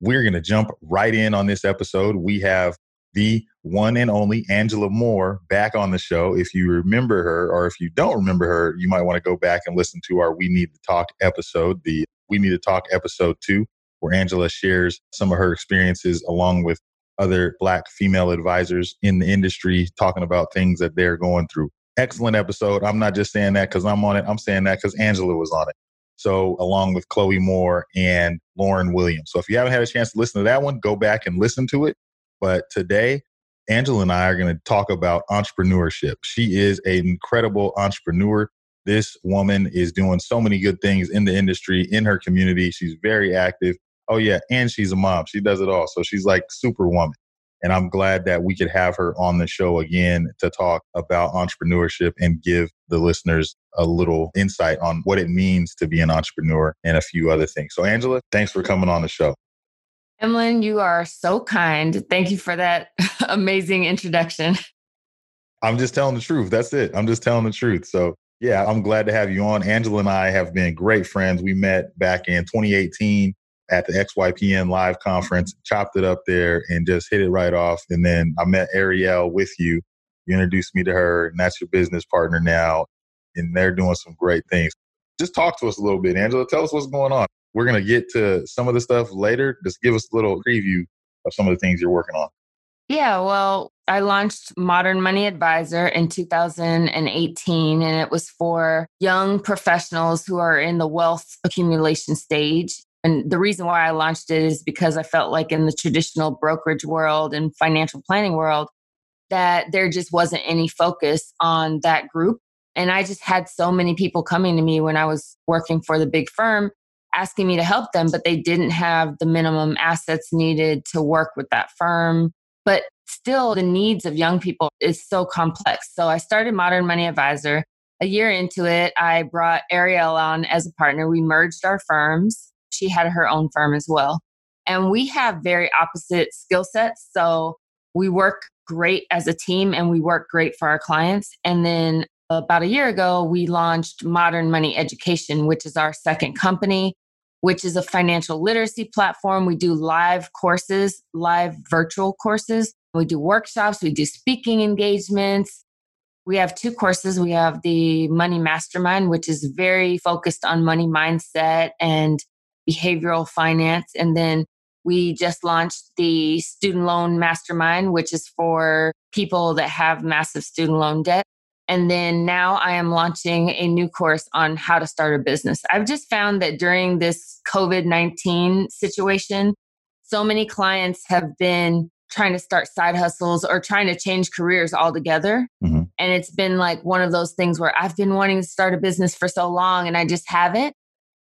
We're going to jump right in on this episode. We have the one and only Angela Moore back on the show. If you remember her, or if you don't remember her, you might want to go back and listen to our We Need to Talk episode, the We Need to Talk episode two, where Angela shares some of her experiences along with other Black female advisors in the industry, talking about things that they're going through excellent episode. I'm not just saying that because I'm on it. I'm saying that because Angela was on it. So, along with Chloe Moore and Lauren Williams. So, if you haven't had a chance to listen to that one, go back and listen to it. But today, Angela and I are going to talk about entrepreneurship. She is an incredible entrepreneur. This woman is doing so many good things in the industry, in her community. She's very active. Oh, yeah. And she's a mom. She does it all. So, she's like superwoman. And I'm glad that we could have her on the show again to talk about entrepreneurship and give the listeners a little insight on what it means to be an entrepreneur and a few other things. So, Angela, thanks for coming on the show. Emlyn, you are so kind. Thank you for that amazing introduction. I'm just telling the truth. That's it. I'm just telling the truth. So, yeah, I'm glad to have you on. Angela and I have been great friends. We met back in 2018 at the XYPN live conference, chopped it up there and just hit it right off. And then I met Ariel with you. You introduced me to her, and that's your business partner now. And they're doing some great things. Just talk to us a little bit, Angela. Tell us what's going on. We're going to get to some of the stuff later. Just give us a little preview of some of the things you're working on. Yeah, well, I launched Modern Money Advisor in 2018, and it was for young professionals who are in the wealth accumulation stage. And the reason why I launched it is because I felt like in the traditional brokerage world and financial planning world, that there just wasn't any focus on that group. And I just had so many people coming to me when I was working for the big firm asking me to help them, but they didn't have the minimum assets needed to work with that firm. But still, the needs of young people is so complex. So I started Modern Money Advisor. A year into it, I brought Ariel on as a partner. We merged our firms she had her own firm as well. And we have very opposite skill sets. So we work great as a team and we work great for our clients. And then about a year ago, we launched Modern Money Education, which is our second company, which is a financial literacy platform. We do live courses, live virtual courses. We do workshops, we do speaking engagements. We have two courses. We have the Money Mastermind, which is very focused on money mindset and behavioral finance. And then we just launched the student loan mastermind, which is for people that have massive student loan debt. And then now I am launching a new course on how to start a business. I've just found that during this COVID 19 situation, so many clients have been trying to start side hustles or trying to change careers altogether. Mm-hmm. And it's been like one of those things where I've been wanting to start a business for so long and I just haven't.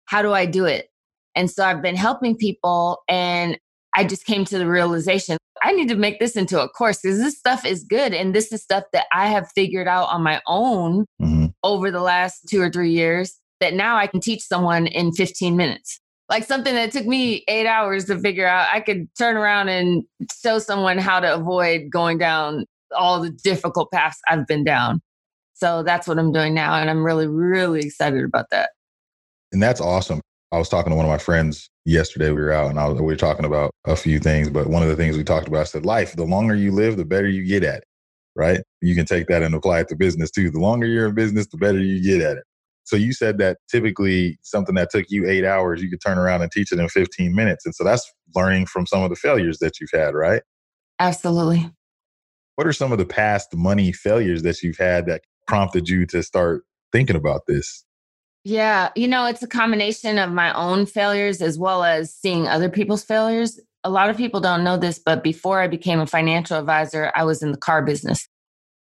How do I do it? And so I've been helping people and I just came to the realization I need to make this into a course because this stuff is good. And this is stuff that I have figured out on my own mm-hmm. over the last two or three years that now I can teach someone in 15 minutes. Like something that took me eight hours to figure out, I could turn around and show someone how to avoid going down all the difficult paths I've been down. So that's what I'm doing now. And I'm really, really excited about that. And that's awesome. I was talking to one of my friends yesterday. We were out and I was, we were talking about a few things, but one of the things we talked about, I said, life, the longer you live, the better you get at it, right? You can take that and apply it to business too. The longer you're in business, the better you get at it. So you said that typically something that took you eight hours, you could turn around and teach it in 15 minutes. And so that's learning from some of the failures that you've had, right? Absolutely. What are some of the past money failures that you've had that prompted you to start thinking about this? Yeah, you know, it's a combination of my own failures as well as seeing other people's failures. A lot of people don't know this, but before I became a financial advisor, I was in the car business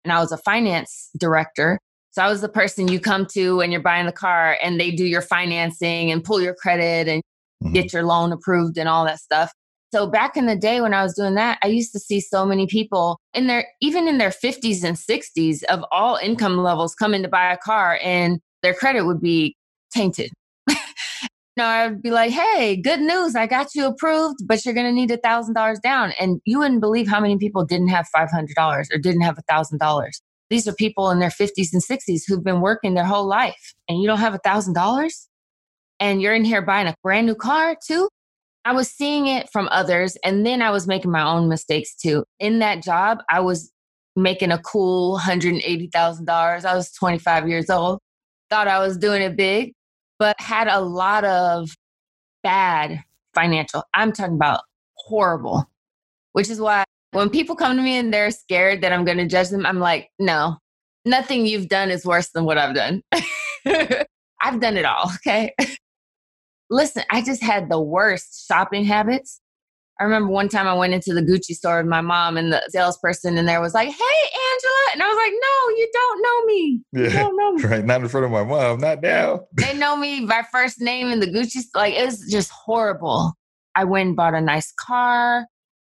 and I was a finance director. So I was the person you come to when you're buying the car and they do your financing and pull your credit and mm-hmm. get your loan approved and all that stuff. So back in the day when I was doing that, I used to see so many people in their even in their 50s and 60s of all income levels come in to buy a car and their credit would be tainted. no, I would be like, hey, good news. I got you approved, but you're going to need a $1,000 down. And you wouldn't believe how many people didn't have $500 or didn't have a $1,000. These are people in their 50s and 60s who've been working their whole life and you don't have a $1,000 and you're in here buying a brand new car too. I was seeing it from others and then I was making my own mistakes too. In that job, I was making a cool $180,000. I was 25 years old, thought I was doing it big, but had a lot of bad financial. I'm talking about horrible, which is why when people come to me and they're scared that I'm going to judge them, I'm like, no, nothing you've done is worse than what I've done. I've done it all. Okay. Listen, I just had the worst shopping habits. I remember one time I went into the Gucci store with my mom and the salesperson, and there was like, "Hey, Angela," and I was like, "No, you don't know me. You yeah, don't know me. Right, not in front of my mom, not now." they know me by first name in the Gucci. Like it was just horrible. I went and bought a nice car,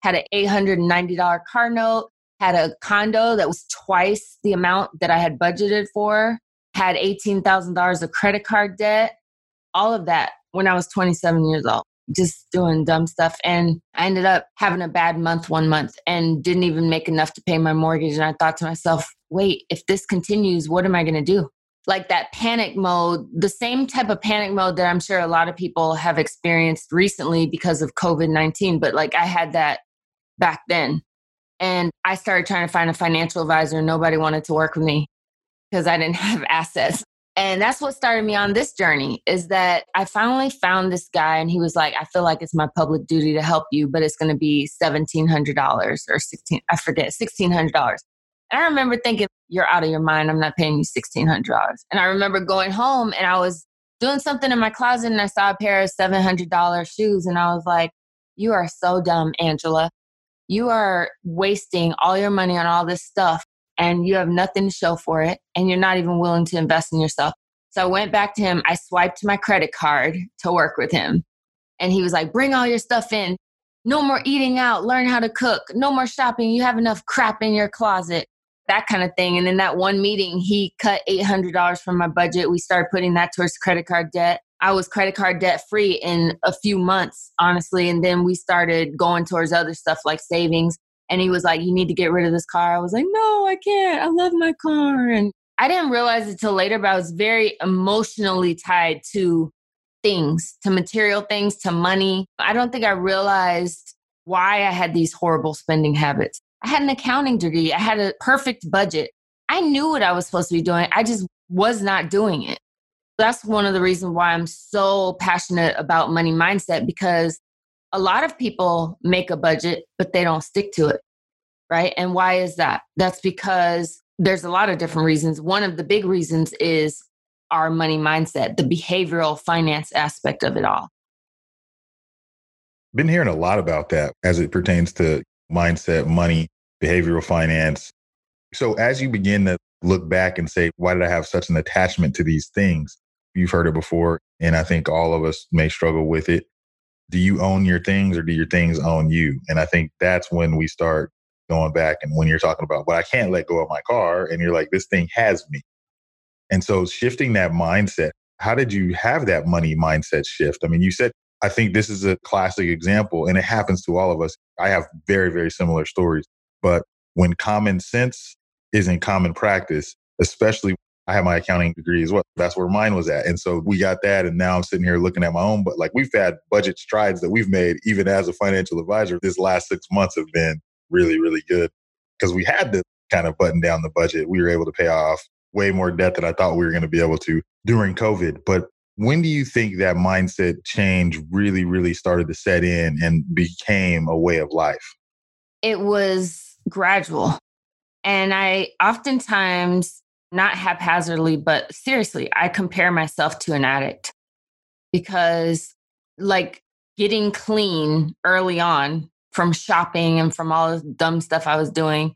had an eight hundred and ninety dollar car note, had a condo that was twice the amount that I had budgeted for, had eighteen thousand dollars of credit card debt, all of that when I was 27 years old, just doing dumb stuff. And I ended up having a bad month one month and didn't even make enough to pay my mortgage. And I thought to myself, wait, if this continues, what am I going to do? Like that panic mode, the same type of panic mode that I'm sure a lot of people have experienced recently because of COVID 19. But like I had that back then. And I started trying to find a financial advisor. And nobody wanted to work with me because I didn't have assets. And that's what started me on this journey is that I finally found this guy and he was like, I feel like it's my public duty to help you, but it's going to be $1,700 or 16, I forget, $1,600. And I remember thinking, you're out of your mind. I'm not paying you $1,600. And I remember going home and I was doing something in my closet and I saw a pair of $700 shoes and I was like, you are so dumb, Angela. You are wasting all your money on all this stuff and you have nothing to show for it and you're not even willing to invest in yourself. So I went back to him. I swiped my credit card to work with him. And he was like, bring all your stuff in. No more eating out. Learn how to cook. No more shopping. You have enough crap in your closet. That kind of thing. And in that one meeting, he cut $800 from my budget. We started putting that towards credit card debt. I was credit card debt free in a few months, honestly. And then we started going towards other stuff like savings. And he was like, You need to get rid of this car. I was like, No, I can't. I love my car. And I didn't realize it till later, but I was very emotionally tied to things, to material things, to money. I don't think I realized why I had these horrible spending habits. I had an accounting degree, I had a perfect budget. I knew what I was supposed to be doing. I just was not doing it. That's one of the reasons why I'm so passionate about money mindset because a lot of people make a budget, but they don't stick to it. Right. And why is that? That's because there's a lot of different reasons. One of the big reasons is our money mindset, the behavioral finance aspect of it all. Been hearing a lot about that as it pertains to mindset, money, behavioral finance. So, as you begin to look back and say, why did I have such an attachment to these things? You've heard it before, and I think all of us may struggle with it do you own your things or do your things own you? And I think that's when we start going back and when you're talking about, but I can't let go of my car. And you're like, this thing has me. And so shifting that mindset, how did you have that money mindset shift? I mean, you said, I think this is a classic example and it happens to all of us. I have very, very similar stories. But when common sense isn't common practice, especially I have my accounting degree as well. That's where mine was at. And so we got that. And now I'm sitting here looking at my own. But like we've had budget strides that we've made, even as a financial advisor. This last six months have been really, really good because we had to kind of button down the budget. We were able to pay off way more debt than I thought we were going to be able to during COVID. But when do you think that mindset change really, really started to set in and became a way of life? It was gradual. And I oftentimes not haphazardly, but seriously, I compare myself to an addict because, like, getting clean early on from shopping and from all the dumb stuff I was doing,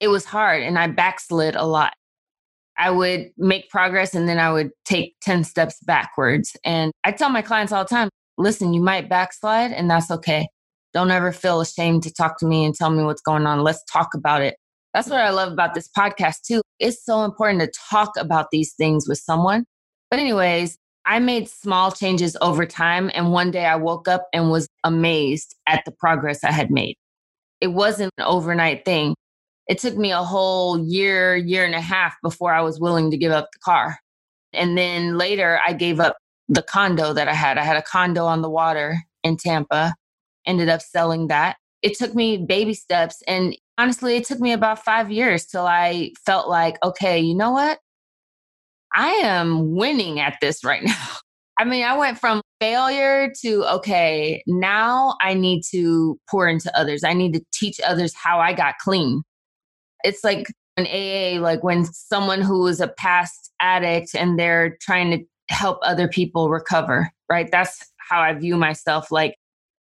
it was hard and I backslid a lot. I would make progress and then I would take 10 steps backwards. And I tell my clients all the time listen, you might backslide and that's okay. Don't ever feel ashamed to talk to me and tell me what's going on. Let's talk about it. That's what I love about this podcast too. It's so important to talk about these things with someone. But, anyways, I made small changes over time. And one day I woke up and was amazed at the progress I had made. It wasn't an overnight thing. It took me a whole year, year and a half before I was willing to give up the car. And then later I gave up the condo that I had. I had a condo on the water in Tampa, ended up selling that. It took me baby steps. And honestly, it took me about five years till I felt like, okay, you know what? I am winning at this right now. I mean, I went from failure to, okay, now I need to pour into others. I need to teach others how I got clean. It's like an AA, like when someone who is a past addict and they're trying to help other people recover, right? That's how I view myself. Like,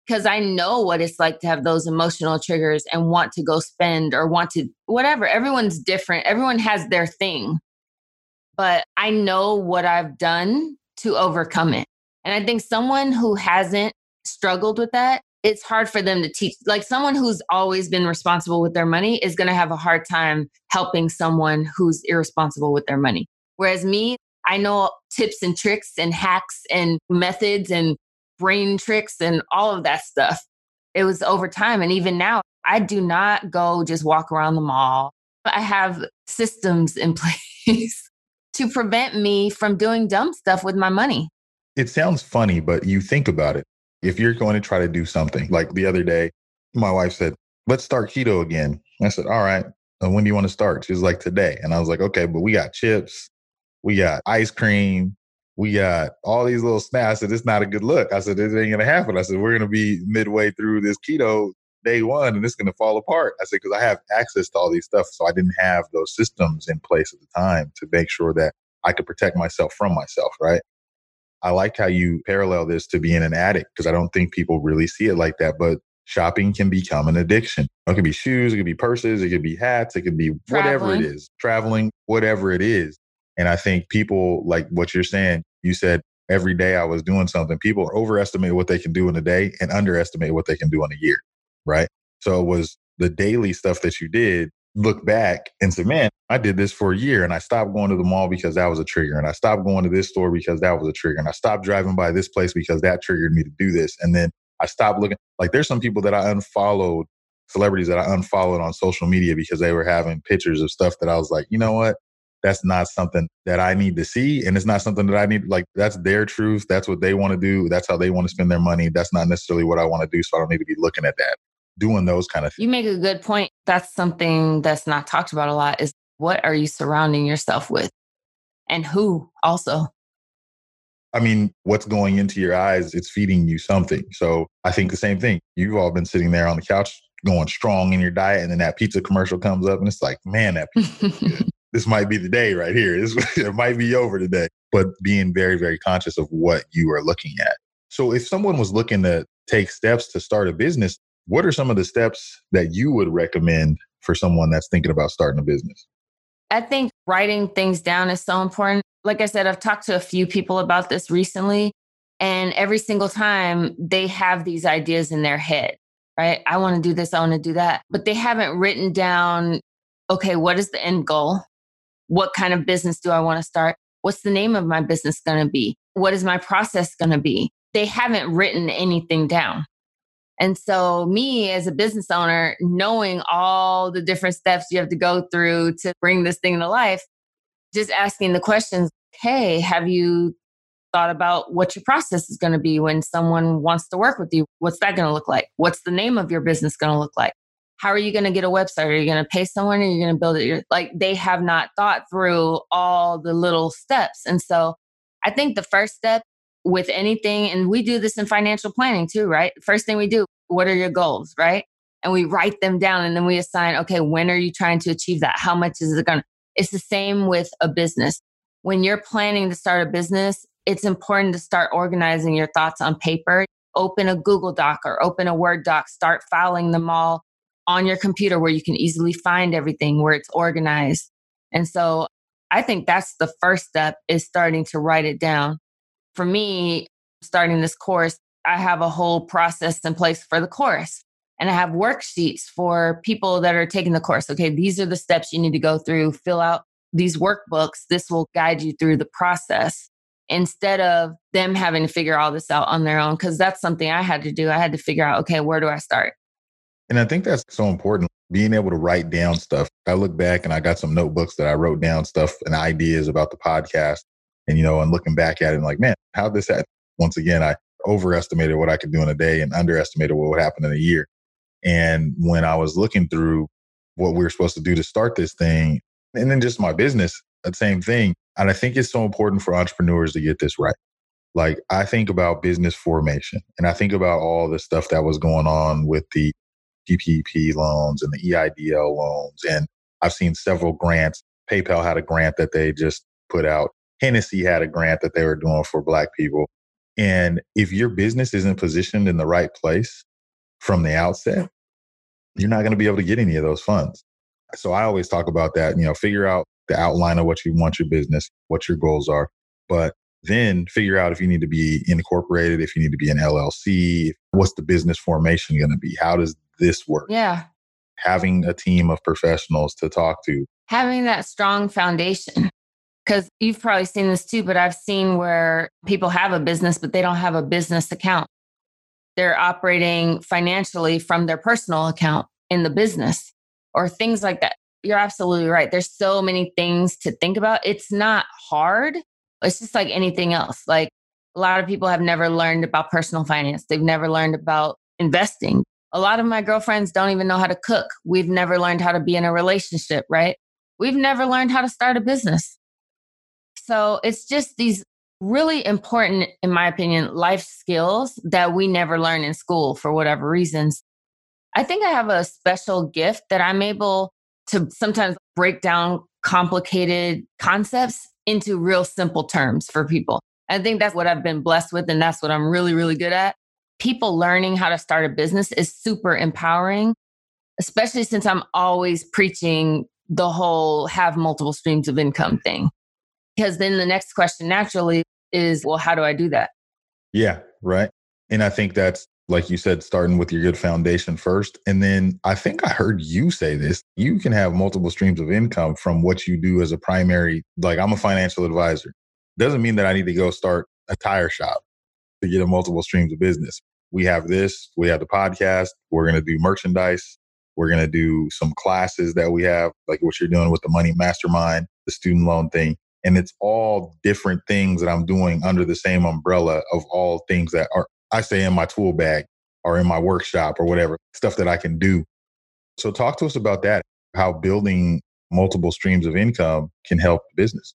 because I know what it's like to have those emotional triggers and want to go spend or want to, whatever. Everyone's different, everyone has their thing. But I know what I've done to overcome it. And I think someone who hasn't struggled with that, it's hard for them to teach. Like someone who's always been responsible with their money is going to have a hard time helping someone who's irresponsible with their money. Whereas me, I know tips and tricks and hacks and methods and brain tricks and all of that stuff. It was over time. And even now, I do not go just walk around the mall. I have systems in place to prevent me from doing dumb stuff with my money. It sounds funny, but you think about it. If you're going to try to do something, like the other day, my wife said, let's start keto again. I said, all right. When do you want to start? She was like, today. And I was like, okay, but we got chips, we got ice cream, we got all these little snacks. I said, it's not a good look. I said, this ain't going to happen. I said, we're going to be midway through this keto day one and it's going to fall apart. I said, because I have access to all these stuff. So I didn't have those systems in place at the time to make sure that I could protect myself from myself, right? I like how you parallel this to being an addict because I don't think people really see it like that. But shopping can become an addiction. It could be shoes, it could be purses, it could be hats, it could be whatever it is, traveling, whatever it is. And I think people like what you're saying, you said every day I was doing something. People overestimate what they can do in a day and underestimate what they can do in a year right? So it was the daily stuff that you did, look back and say, man, I did this for a year and I stopped going to the mall because that was a trigger. And I stopped going to this store because that was a trigger. And I stopped driving by this place because that triggered me to do this. And then I stopped looking. Like there's some people that I unfollowed, celebrities that I unfollowed on social media because they were having pictures of stuff that I was like, you know what? That's not something that I need to see. And it's not something that I need. Like, that's their truth. That's what they want to do. That's how they want to spend their money. That's not necessarily what I want to do. So I don't need to be looking at that doing those kind of things. You make a good point. That's something that's not talked about a lot is what are you surrounding yourself with and who also? I mean, what's going into your eyes, it's feeding you something. So I think the same thing. You've all been sitting there on the couch going strong in your diet, and then that pizza commercial comes up, and it's like, man, that this might be the day right here. This, it might be over today. But being very, very conscious of what you are looking at. So if someone was looking to take steps to start a business, what are some of the steps that you would recommend for someone that's thinking about starting a business? I think writing things down is so important. Like I said, I've talked to a few people about this recently, and every single time they have these ideas in their head, right? I want to do this, I want to do that. But they haven't written down, okay, what is the end goal? What kind of business do I want to start? What's the name of my business going to be? What is my process going to be? They haven't written anything down. And so, me as a business owner, knowing all the different steps you have to go through to bring this thing to life, just asking the questions hey, have you thought about what your process is going to be when someone wants to work with you? What's that going to look like? What's the name of your business going to look like? How are you going to get a website? Are you going to pay someone or are you going to build it? You're like they have not thought through all the little steps. And so I think the first step with anything, and we do this in financial planning too, right? First thing we do, what are your goals, right? And we write them down and then we assign, okay, when are you trying to achieve that? How much is it going to? It's the same with a business. When you're planning to start a business, it's important to start organizing your thoughts on paper. Open a Google Doc or open a Word doc, start filing them all on your computer where you can easily find everything where it's organized. And so I think that's the first step is starting to write it down. For me, starting this course, I have a whole process in place for the course. And I have worksheets for people that are taking the course. Okay, these are the steps you need to go through, fill out these workbooks. This will guide you through the process instead of them having to figure all this out on their own. Cause that's something I had to do. I had to figure out, okay, where do I start? And I think that's so important being able to write down stuff. I look back and I got some notebooks that I wrote down stuff and ideas about the podcast. And, you know, and looking back at it, like, man, how this happen? Once again, I overestimated what I could do in a day and underestimated what would happen in a year. And when I was looking through what we were supposed to do to start this thing, and then just my business, the same thing. And I think it's so important for entrepreneurs to get this right. Like I think about business formation and I think about all the stuff that was going on with the PPP loans and the EIDL loans. And I've seen several grants. PayPal had a grant that they just put out. Hennessy had a grant that they were doing for Black people. And if your business isn't positioned in the right place from the outset, you're not going to be able to get any of those funds. So I always talk about that, you know, figure out the outline of what you want your business, what your goals are, but then figure out if you need to be incorporated, if you need to be an LLC, what's the business formation going to be? How does this work? Yeah. Having a team of professionals to talk to. Having that strong foundation. Because you've probably seen this too, but I've seen where people have a business, but they don't have a business account. They're operating financially from their personal account in the business or things like that. You're absolutely right. There's so many things to think about. It's not hard. It's just like anything else. Like a lot of people have never learned about personal finance. They've never learned about investing. A lot of my girlfriends don't even know how to cook. We've never learned how to be in a relationship, right? We've never learned how to start a business. So it's just these really important, in my opinion, life skills that we never learn in school for whatever reasons. I think I have a special gift that I'm able to sometimes break down complicated concepts into real simple terms for people. I think that's what I've been blessed with, and that's what I'm really, really good at. People learning how to start a business is super empowering, especially since I'm always preaching the whole have multiple streams of income thing. Because then the next question naturally is, well, how do I do that? Yeah, right. And I think that's like you said, starting with your good foundation first. And then I think I heard you say this you can have multiple streams of income from what you do as a primary. Like, I'm a financial advisor. Doesn't mean that I need to go start a tire shop to get a multiple streams of business. We have this, we have the podcast, we're going to do merchandise, we're going to do some classes that we have, like what you're doing with the money mastermind, the student loan thing. And it's all different things that I'm doing under the same umbrella of all things that are I say in my tool bag or in my workshop or whatever, stuff that I can do. So, talk to us about that, how building multiple streams of income can help the business.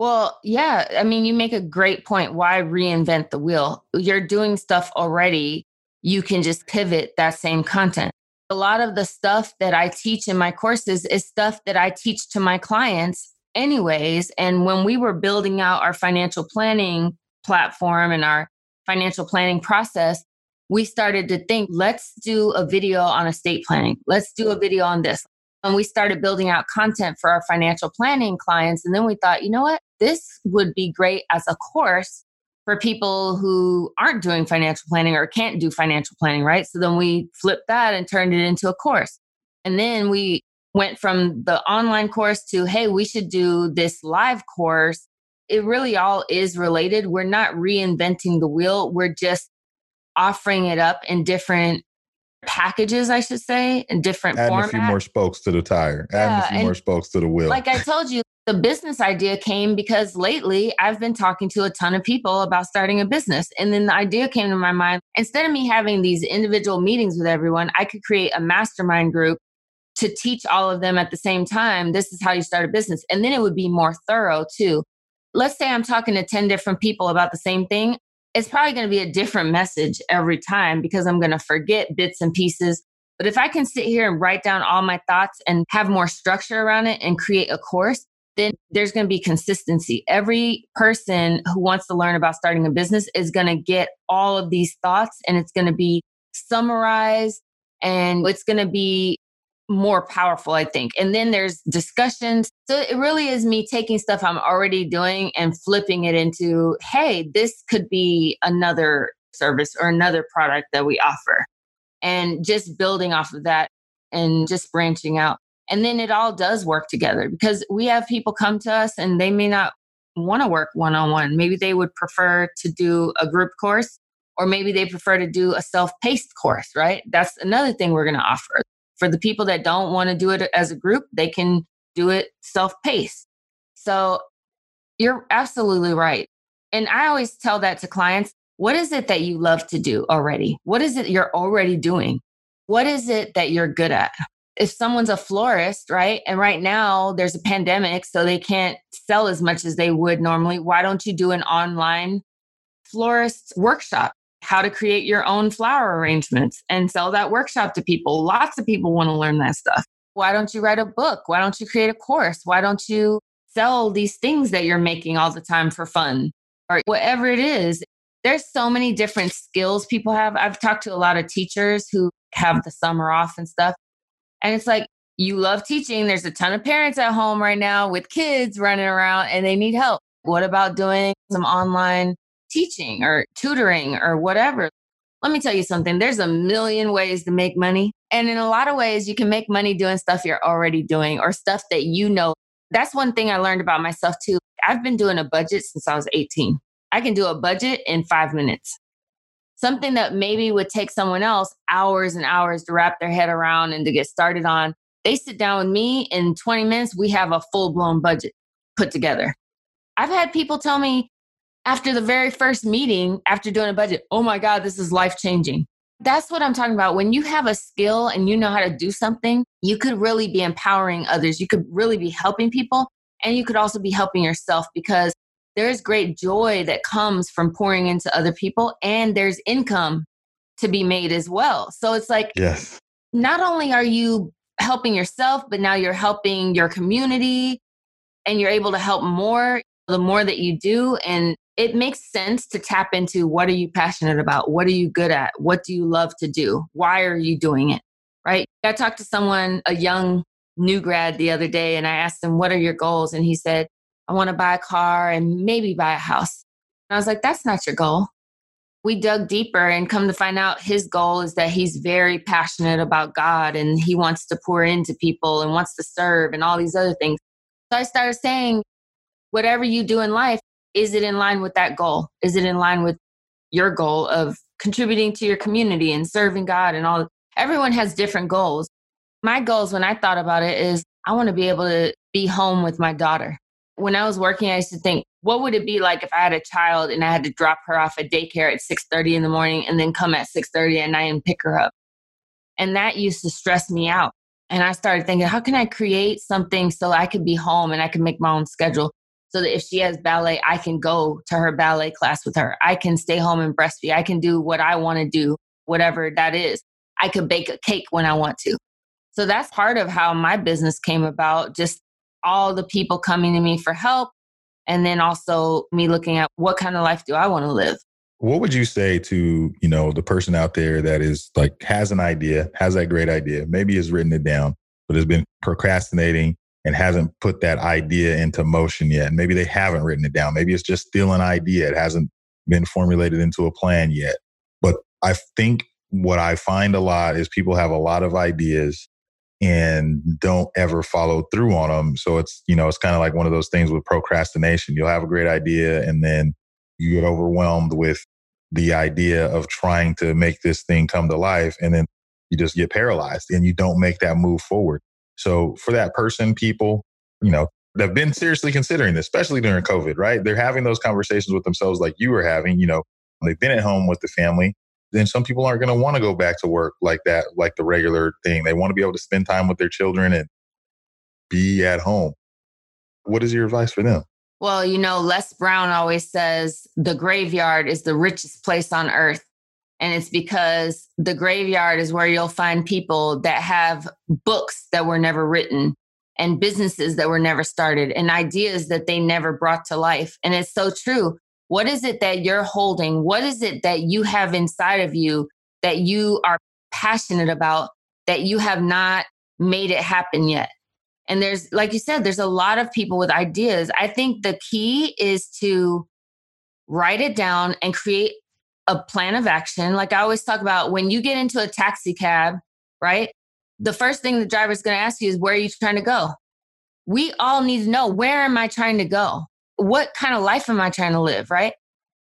Well, yeah. I mean, you make a great point. Why reinvent the wheel? You're doing stuff already. You can just pivot that same content. A lot of the stuff that I teach in my courses is stuff that I teach to my clients, anyways. And when we were building out our financial planning platform and our financial planning process, we started to think, let's do a video on estate planning. Let's do a video on this. And we started building out content for our financial planning clients. And then we thought, you know what? This would be great as a course for people who aren't doing financial planning or can't do financial planning, right? So then we flipped that and turned it into a course. And then we went from the online course to, hey, we should do this live course it really all is related. We're not reinventing the wheel. We're just offering it up in different packages, I should say, in different Adding formats. a few more spokes to the tire. Adding yeah, a few more spokes to the wheel. Like I told you, the business idea came because lately I've been talking to a ton of people about starting a business. And then the idea came to my mind instead of me having these individual meetings with everyone, I could create a mastermind group to teach all of them at the same time. This is how you start a business. And then it would be more thorough too let's say I'm talking to 10 different people about the same thing, it's probably going to be a different message every time because I'm going to forget bits and pieces. But if I can sit here and write down all my thoughts and have more structure around it and create a course, then there's going to be consistency. Every person who wants to learn about starting a business is going to get all of these thoughts and it's going to be summarized and it's going to be more powerful, I think. And then there's discussions. So it really is me taking stuff I'm already doing and flipping it into, hey, this could be another service or another product that we offer. And just building off of that and just branching out. And then it all does work together because we have people come to us and they may not want to work one on one. Maybe they would prefer to do a group course or maybe they prefer to do a self paced course, right? That's another thing we're going to offer. For the people that don't want to do it as a group, they can do it self paced. So you're absolutely right. And I always tell that to clients what is it that you love to do already? What is it you're already doing? What is it that you're good at? If someone's a florist, right? And right now there's a pandemic, so they can't sell as much as they would normally. Why don't you do an online florist workshop? How to create your own flower arrangements and sell that workshop to people. Lots of people want to learn that stuff. Why don't you write a book? Why don't you create a course? Why don't you sell these things that you're making all the time for fun? Or whatever it is, there's so many different skills people have. I've talked to a lot of teachers who have the summer off and stuff. And it's like, you love teaching. There's a ton of parents at home right now with kids running around and they need help. What about doing some online teaching or tutoring or whatever? Let me tell you something. There's a million ways to make money. And in a lot of ways, you can make money doing stuff you're already doing or stuff that you know. That's one thing I learned about myself too. I've been doing a budget since I was 18. I can do a budget in five minutes. Something that maybe would take someone else hours and hours to wrap their head around and to get started on. They sit down with me in 20 minutes, we have a full blown budget put together. I've had people tell me after the very first meeting, after doing a budget, oh my God, this is life changing. That's what I'm talking about. When you have a skill and you know how to do something, you could really be empowering others. You could really be helping people. And you could also be helping yourself because there's great joy that comes from pouring into other people and there's income to be made as well. So it's like, yes. not only are you helping yourself, but now you're helping your community and you're able to help more the more that you do. And it makes sense to tap into what are you passionate about? What are you good at? What do you love to do? Why are you doing it? Right. I talked to someone, a young new grad the other day, and I asked him, What are your goals? And he said, I want to buy a car and maybe buy a house. And I was like, that's not your goal. We dug deeper and come to find out his goal is that he's very passionate about God and he wants to pour into people and wants to serve and all these other things. So I started saying, whatever you do in life, is it in line with that goal? Is it in line with your goal of contributing to your community and serving God and all? Everyone has different goals. My goals, when I thought about it, is I want to be able to be home with my daughter when I was working, I used to think, what would it be like if I had a child and I had to drop her off at daycare at 6:30 in the morning and then come at 6:30 at night and pick her up? And that used to stress me out. And I started thinking, how can I create something so I could be home and I can make my own schedule so that if she has ballet, I can go to her ballet class with her. I can stay home and breastfeed. I can do what I want to do, whatever that is. I could bake a cake when I want to. So that's part of how my business came about, just all the people coming to me for help and then also me looking at what kind of life do I want to live. What would you say to, you know, the person out there that is like has an idea, has that great idea, maybe has written it down, but has been procrastinating and hasn't put that idea into motion yet. Maybe they haven't written it down. Maybe it's just still an idea. It hasn't been formulated into a plan yet. But I think what I find a lot is people have a lot of ideas and don't ever follow through on them. So it's, you know, it's kind of like one of those things with procrastination. You'll have a great idea and then you get overwhelmed with the idea of trying to make this thing come to life and then you just get paralyzed and you don't make that move forward. So for that person, people, you know, they've been seriously considering this, especially during COVID, right? They're having those conversations with themselves like you were having, you know, they've been at home with the family then some people aren't going to want to go back to work like that, like the regular thing. They want to be able to spend time with their children and be at home. What is your advice for them? Well, you know, Les Brown always says the graveyard is the richest place on earth. And it's because the graveyard is where you'll find people that have books that were never written and businesses that were never started and ideas that they never brought to life. And it's so true. What is it that you're holding? What is it that you have inside of you that you are passionate about that you have not made it happen yet? And there's, like you said, there's a lot of people with ideas. I think the key is to write it down and create a plan of action. Like I always talk about when you get into a taxi cab, right? The first thing the driver is going to ask you is, Where are you trying to go? We all need to know where am I trying to go? What kind of life am I trying to live, right?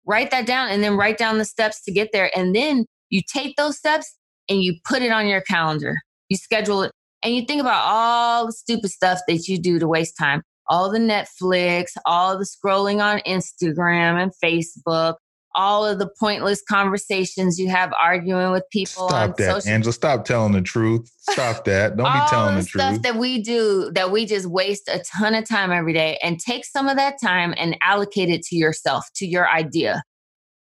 Write that down and then write down the steps to get there. And then you take those steps and you put it on your calendar. You schedule it and you think about all the stupid stuff that you do to waste time all the Netflix, all the scrolling on Instagram and Facebook, all of the pointless conversations you have arguing with people. Stop that, social- Angela. Stop telling the truth. Stop that. Don't be telling the, the truth. Stuff that we do that we just waste a ton of time every day, and take some of that time and allocate it to yourself, to your idea,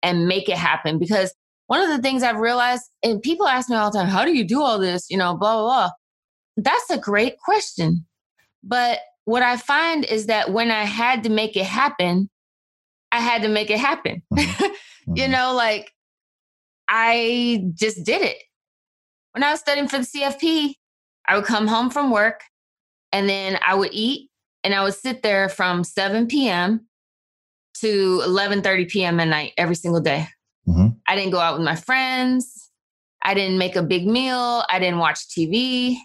and make it happen. Because one of the things I've realized, and people ask me all the time, "How do you do all this?" You know, blah blah blah. That's a great question, but what I find is that when I had to make it happen, I had to make it happen. Mm-hmm. you mm-hmm. know, like I just did it. When I was studying for the CFP, I would come home from work and then I would eat and I would sit there from 7 p.m. to 11:30 p.m. at night every single day. Mm-hmm. I didn't go out with my friends. I didn't make a big meal. I didn't watch TV.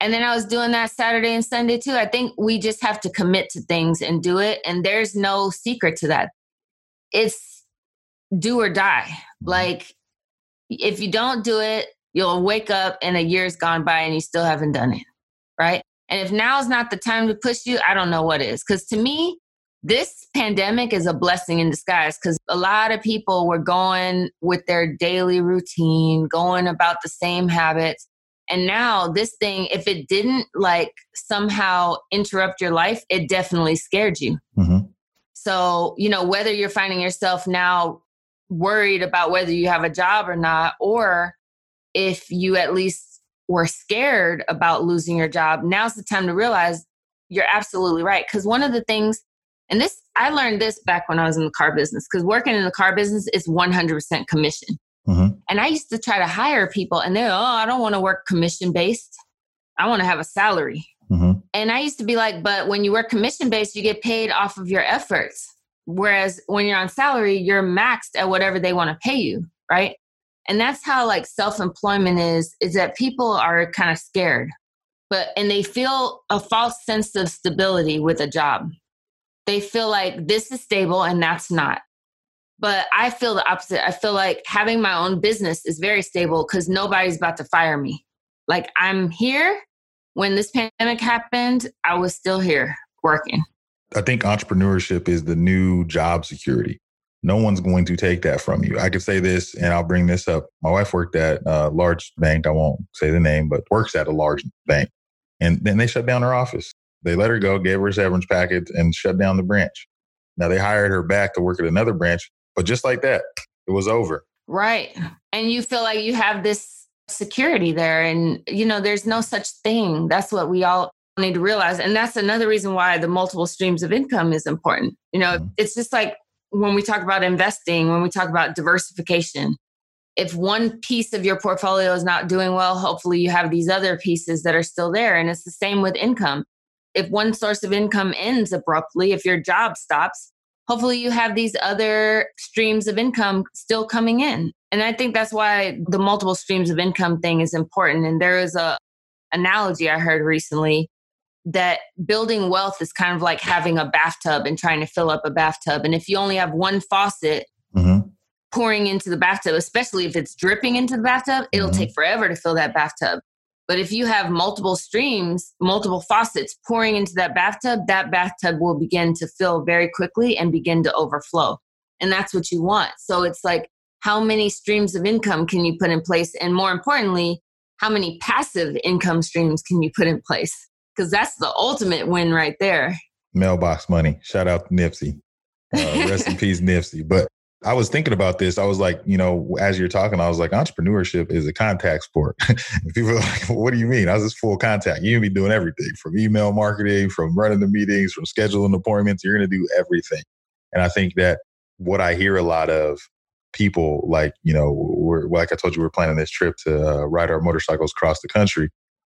And then I was doing that Saturday and Sunday too. I think we just have to commit to things and do it. And there's no secret to that. It's do or die. Mm-hmm. Like, if you don't do it, you'll wake up and a year's gone by and you still haven't done it. Right. And if now is not the time to push you, I don't know what is. Because to me, this pandemic is a blessing in disguise because a lot of people were going with their daily routine, going about the same habits. And now this thing, if it didn't like somehow interrupt your life, it definitely scared you. Mm-hmm. So, you know, whether you're finding yourself now worried about whether you have a job or not, or if you at least were scared about losing your job, now's the time to realize you're absolutely right. Because one of the things, and this, I learned this back when I was in the car business, because working in the car business is 100% commission. Mm-hmm. And I used to try to hire people, and they're, oh, I don't want to work commission based. I want to have a salary. Mm-hmm. And I used to be like, but when you work commission based, you get paid off of your efforts. Whereas when you're on salary, you're maxed at whatever they want to pay you, right? And that's how like self-employment is, is that people are kind of scared. But and they feel a false sense of stability with a job. They feel like this is stable and that's not. But I feel the opposite. I feel like having my own business is very stable because nobody's about to fire me. Like I'm here. When this pandemic happened, I was still here working. I think entrepreneurship is the new job security. No one's going to take that from you. I could say this, and I'll bring this up. My wife worked at a large bank. I won't say the name, but works at a large bank. And then they shut down her office. They let her go, gave her a severance package, and shut down the branch. Now they hired her back to work at another branch but just like that, it was over. Right. And you feel like you have this security there. And, you know, there's no such thing. That's what we all need to realize. And that's another reason why the multiple streams of income is important. You know, mm-hmm. it's just like when we talk about investing, when we talk about diversification, if one piece of your portfolio is not doing well, hopefully you have these other pieces that are still there. And it's the same with income. If one source of income ends abruptly, if your job stops, hopefully you have these other streams of income still coming in. And I think that's why the multiple streams of income thing is important. And there is a analogy I heard recently that building wealth is kind of like having a bathtub and trying to fill up a bathtub. And if you only have one faucet mm-hmm. pouring into the bathtub, especially if it's dripping into the bathtub, it'll mm-hmm. take forever to fill that bathtub. But if you have multiple streams, multiple faucets pouring into that bathtub, that bathtub will begin to fill very quickly and begin to overflow. And that's what you want. So it's like, how many streams of income can you put in place? And more importantly, how many passive income streams can you put in place? Because that's the ultimate win right there. Mailbox money. Shout out to Nipsey. Uh, rest in peace, Nipsey. But I was thinking about this. I was like, you know, as you're talking, I was like, entrepreneurship is a contact sport. people are like, what do you mean? I was just full contact. You be doing everything from email marketing, from running the meetings, from scheduling appointments. You're going to do everything. And I think that what I hear a lot of people like, you know, we're, like I told you, we're planning this trip to uh, ride our motorcycles across the country.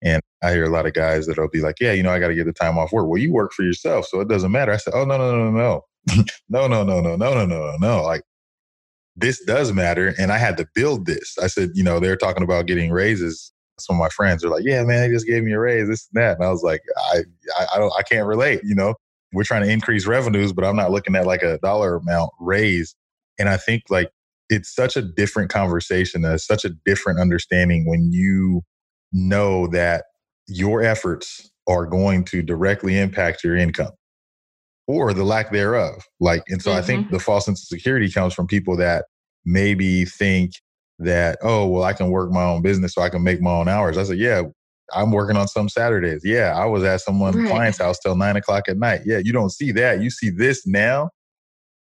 And I hear a lot of guys that'll be like, yeah, you know, I got to get the time off work. Well, you work for yourself, so it doesn't matter. I said, oh, no, no, no, no, no. no, no, no, no, no, no, no, no. Like this does matter. And I had to build this. I said, you know, they're talking about getting raises. Some of my friends are like, yeah, man, they just gave me a raise, this and that. And I was like, I, I, I don't, I can't relate. You know, we're trying to increase revenues, but I'm not looking at like a dollar amount raise. And I think like it's such a different conversation. It's such a different understanding when you know that your efforts are going to directly impact your income or the lack thereof. Like, and so mm-hmm. I think mm-hmm. the false sense of security comes from people that maybe think that, oh, well, I can work my own business so I can make my own hours. I said, yeah, I'm working on some Saturdays. Yeah, I was at someone's right. client's house till nine o'clock at night. Yeah, you don't see that. You see this now.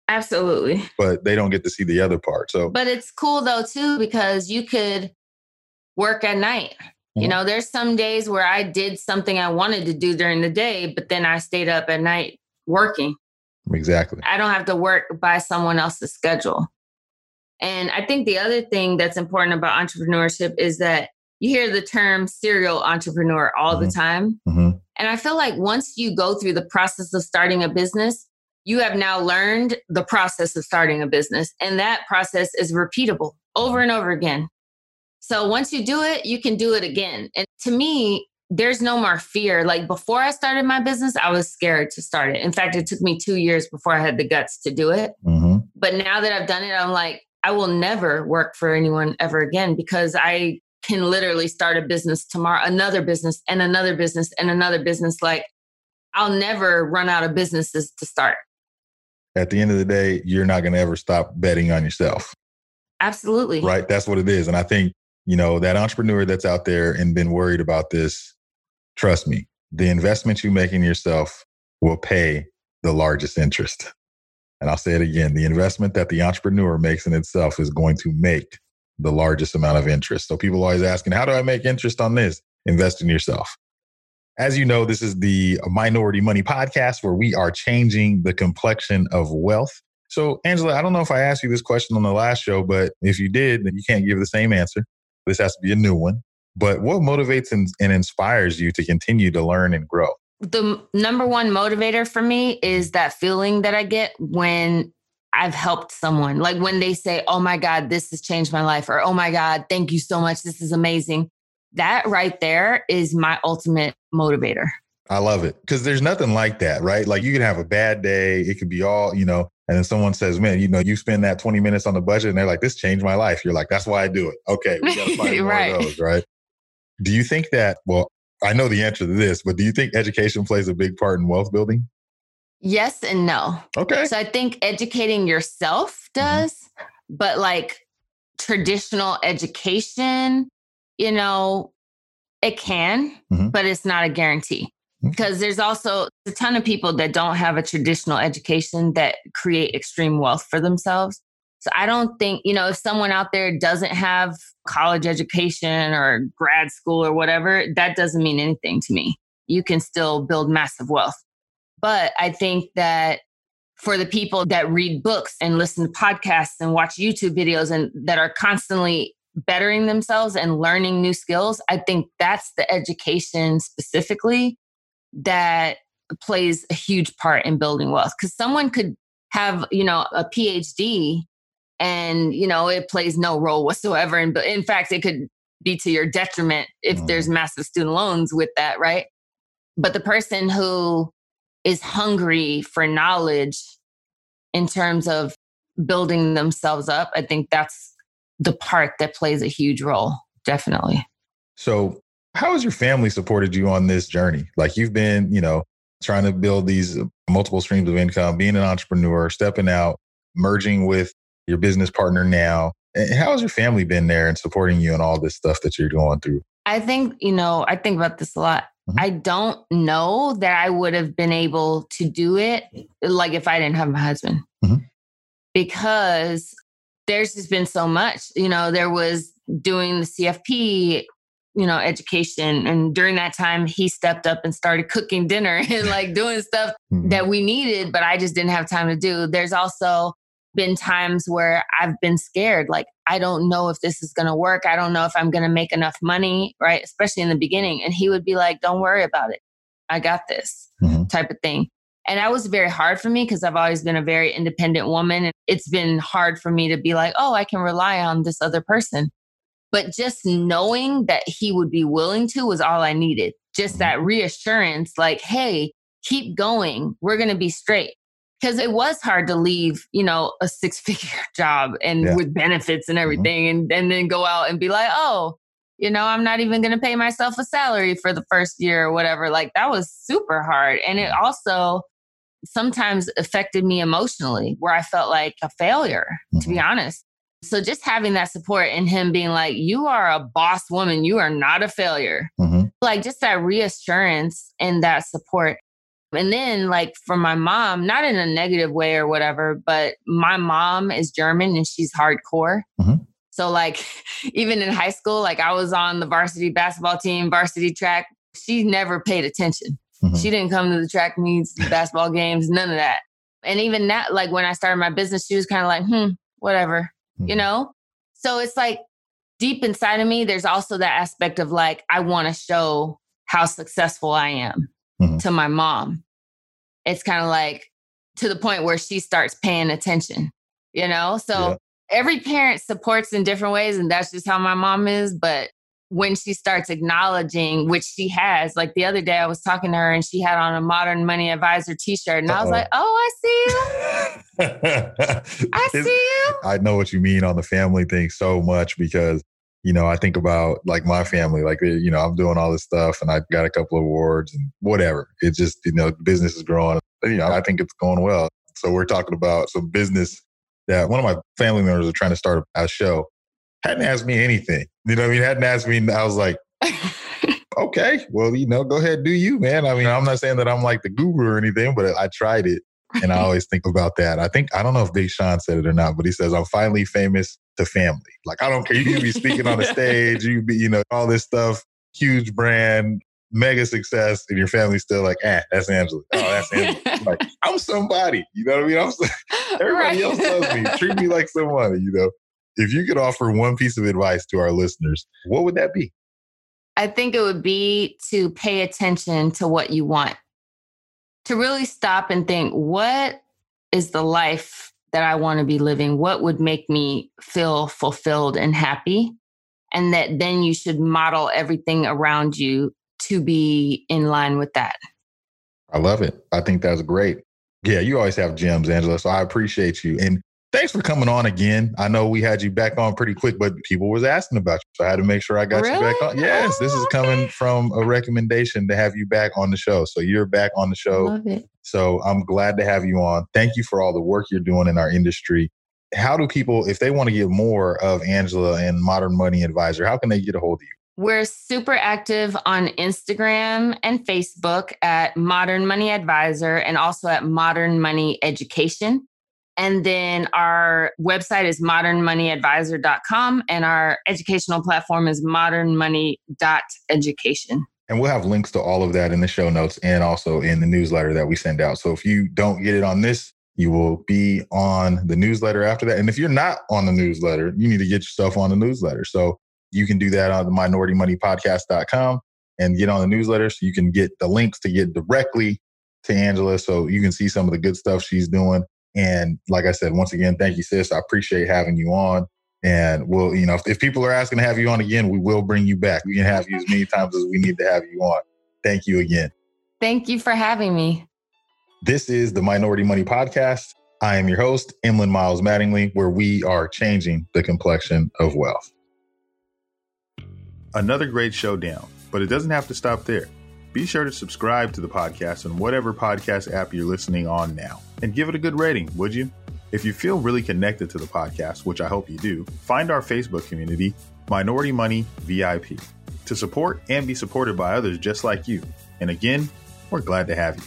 Absolutely. But they don't get to see the other part. So, but it's cool though, too, because you could work at night. Mm-hmm. You know, there's some days where I did something I wanted to do during the day, but then I stayed up at night working. Exactly. I don't have to work by someone else's schedule. And I think the other thing that's important about entrepreneurship is that you hear the term serial entrepreneur all mm-hmm. the time. Mm-hmm. And I feel like once you go through the process of starting a business, you have now learned the process of starting a business. And that process is repeatable over and over again. So once you do it, you can do it again. And to me, there's no more fear. Like before I started my business, I was scared to start it. In fact, it took me two years before I had the guts to do it. Mm-hmm. But now that I've done it, I'm like, I will never work for anyone ever again because I can literally start a business tomorrow, another business and another business and another business. Like I'll never run out of businesses to start. At the end of the day, you're not going to ever stop betting on yourself. Absolutely. Right. That's what it is. And I think, you know, that entrepreneur that's out there and been worried about this, trust me, the investment you make in yourself will pay the largest interest. And I'll say it again the investment that the entrepreneur makes in itself is going to make the largest amount of interest. So people always asking, how do I make interest on this? Invest in yourself. As you know, this is the Minority Money podcast where we are changing the complexion of wealth. So, Angela, I don't know if I asked you this question on the last show, but if you did, then you can't give the same answer. This has to be a new one. But what motivates and, and inspires you to continue to learn and grow? The number one motivator for me is mm-hmm. that feeling that I get when I've helped someone. Like when they say, Oh my God, this has changed my life, or Oh my God, thank you so much. This is amazing. That right there is my ultimate motivator. I love it because there's nothing like that, right? Like you can have a bad day, it could be all, you know, and then someone says, Man, you know, you spend that 20 minutes on the budget and they're like, This changed my life. You're like, That's why I do it. Okay, we gotta find right. more of those, right? Do you think that, well, I know the answer to this, but do you think education plays a big part in wealth building? Yes and no. Okay. So I think educating yourself mm-hmm. does, mm-hmm. but like traditional education, you know, it can, mm-hmm. but it's not a guarantee. Because mm-hmm. there's also a ton of people that don't have a traditional education that create extreme wealth for themselves. So I don't think, you know, if someone out there doesn't have college education or grad school or whatever, that doesn't mean anything to me. You can still build massive wealth. But I think that for the people that read books and listen to podcasts and watch YouTube videos and that are constantly bettering themselves and learning new skills, I think that's the education specifically that plays a huge part in building wealth. Because someone could have, you know, a PhD and, you know, it plays no role whatsoever. And in fact, it could be to your detriment if mm. there's massive student loans with that, right? But the person who is hungry for knowledge in terms of building themselves up, I think that's the part that plays a huge role, definitely. So, how has your family supported you on this journey? Like you've been, you know, trying to build these multiple streams of income, being an entrepreneur, stepping out, merging with your business partner now. And how has your family been there and supporting you and all this stuff that you're going through? I think, you know, I think about this a lot. Mm-hmm. I don't know that I would have been able to do it like if I didn't have my husband. Mm-hmm. Because there's just been so much. You know, there was doing the CFP, you know, education. And during that time, he stepped up and started cooking dinner and like doing stuff mm-hmm. that we needed, but I just didn't have time to do. There's also been times where I've been scared. Like, I don't know if this is going to work. I don't know if I'm going to make enough money, right? Especially in the beginning. And he would be like, don't worry about it. I got this mm-hmm. type of thing. And that was very hard for me because I've always been a very independent woman. And it's been hard for me to be like, oh, I can rely on this other person. But just knowing that he would be willing to was all I needed. Just that reassurance, like, hey, keep going. We're going to be straight. Because it was hard to leave, you know, a six figure job and yeah. with benefits and mm-hmm. everything, mm-hmm. and, and then go out and be like, oh, you know, I'm not even going to pay myself a salary for the first year or whatever. Like that was super hard. And it also sometimes affected me emotionally where I felt like a failure, mm-hmm. to be mm-hmm. honest. So just having that support and him being like, you are a boss woman, you are not a failure. Mm-hmm. Like just that reassurance and that support. And then, like, for my mom, not in a negative way or whatever, but my mom is German and she's hardcore. Mm-hmm. So, like, even in high school, like, I was on the varsity basketball team, varsity track. She never paid attention. Mm-hmm. She didn't come to the track meets, basketball games, none of that. And even that, like, when I started my business, she was kind of like, hmm, whatever, mm-hmm. you know? So it's like deep inside of me, there's also that aspect of like, I want to show how successful I am mm-hmm. to my mom. It's kind of like to the point where she starts paying attention, you know? So yeah. every parent supports in different ways, and that's just how my mom is. But when she starts acknowledging, which she has, like the other day I was talking to her and she had on a modern money advisor t shirt, and Uh-oh. I was like, oh, I see you. I see you. I know what you mean on the family thing so much because you know, I think about like my family, like, eh, you know, I'm doing all this stuff and I've got a couple of awards and whatever. It just, you know, business is growing. You know, I think it's going well. So we're talking about some business that one of my family members are trying to start a show. Hadn't asked me anything. You know I mean? Hadn't asked me. I was like, okay, well, you know, go ahead, do you, man. I mean, I'm not saying that I'm like the guru or anything, but I tried it. And I always think about that. I think, I don't know if Big Sean said it or not, but he says, I'm finally famous to family. Like, I don't care. You can be speaking on the stage, you be, you know, all this stuff, huge brand, mega success, and your family's still like, ah, that's Angela. Oh, that's Angela. like, I'm somebody. You know what I mean? I'm so, everybody right. else loves me. Treat me like somebody, you know. If you could offer one piece of advice to our listeners, what would that be? I think it would be to pay attention to what you want. To really stop and think, what is the life that I want to be living? What would make me feel fulfilled and happy? And that then you should model everything around you to be in line with that. I love it. I think that's great. Yeah, you always have gems, Angela. So I appreciate you. And thanks for coming on again. I know we had you back on pretty quick, but people was asking about you. So I had to make sure I got really? you back on. Yes, oh, this is oh, coming okay. from a recommendation to have you back on the show. So you're back on the show. Love it. So I'm glad to have you on. Thank you for all the work you're doing in our industry. How do people, if they want to get more of Angela and Modern Money Advisor, how can they get a hold of you? We're super active on Instagram and Facebook at Modern Money Advisor and also at Modern Money Education. And then our website is modernmoneyadvisor.com and our educational platform is modernmoney.education. And we'll have links to all of that in the show notes and also in the newsletter that we send out. So if you don't get it on this, you will be on the newsletter after that. And if you're not on the newsletter, you need to get yourself on the newsletter. So you can do that on the minoritymoneypodcast.com and get on the newsletter so you can get the links to get directly to Angela so you can see some of the good stuff she's doing. And like I said, once again, thank you, sis. I appreciate having you on. And we'll, you know, if, if people are asking to have you on again, we will bring you back. We can have you as many times as we need to have you on. Thank you again. Thank you for having me. This is the Minority Money Podcast. I am your host, Emlyn Miles Mattingly, where we are changing the complexion of wealth. Another great showdown, but it doesn't have to stop there. Be sure to subscribe to the podcast on whatever podcast app you're listening on now and give it a good rating, would you? If you feel really connected to the podcast, which I hope you do, find our Facebook community, Minority Money VIP, to support and be supported by others just like you. And again, we're glad to have you.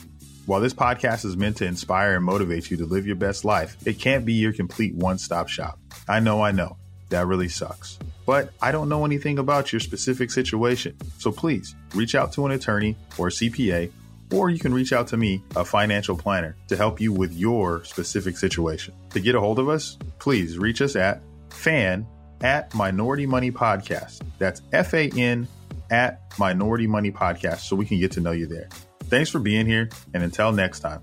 While this podcast is meant to inspire and motivate you to live your best life, it can't be your complete one stop shop. I know, I know. That really sucks. But I don't know anything about your specific situation. So please reach out to an attorney or CPA or you can reach out to me, a financial planner, to help you with your specific situation. To get a hold of us, please reach us at fan at Minority Money Podcast. That's F A N at Minority Money Podcast so we can get to know you there. Thanks for being here, and until next time.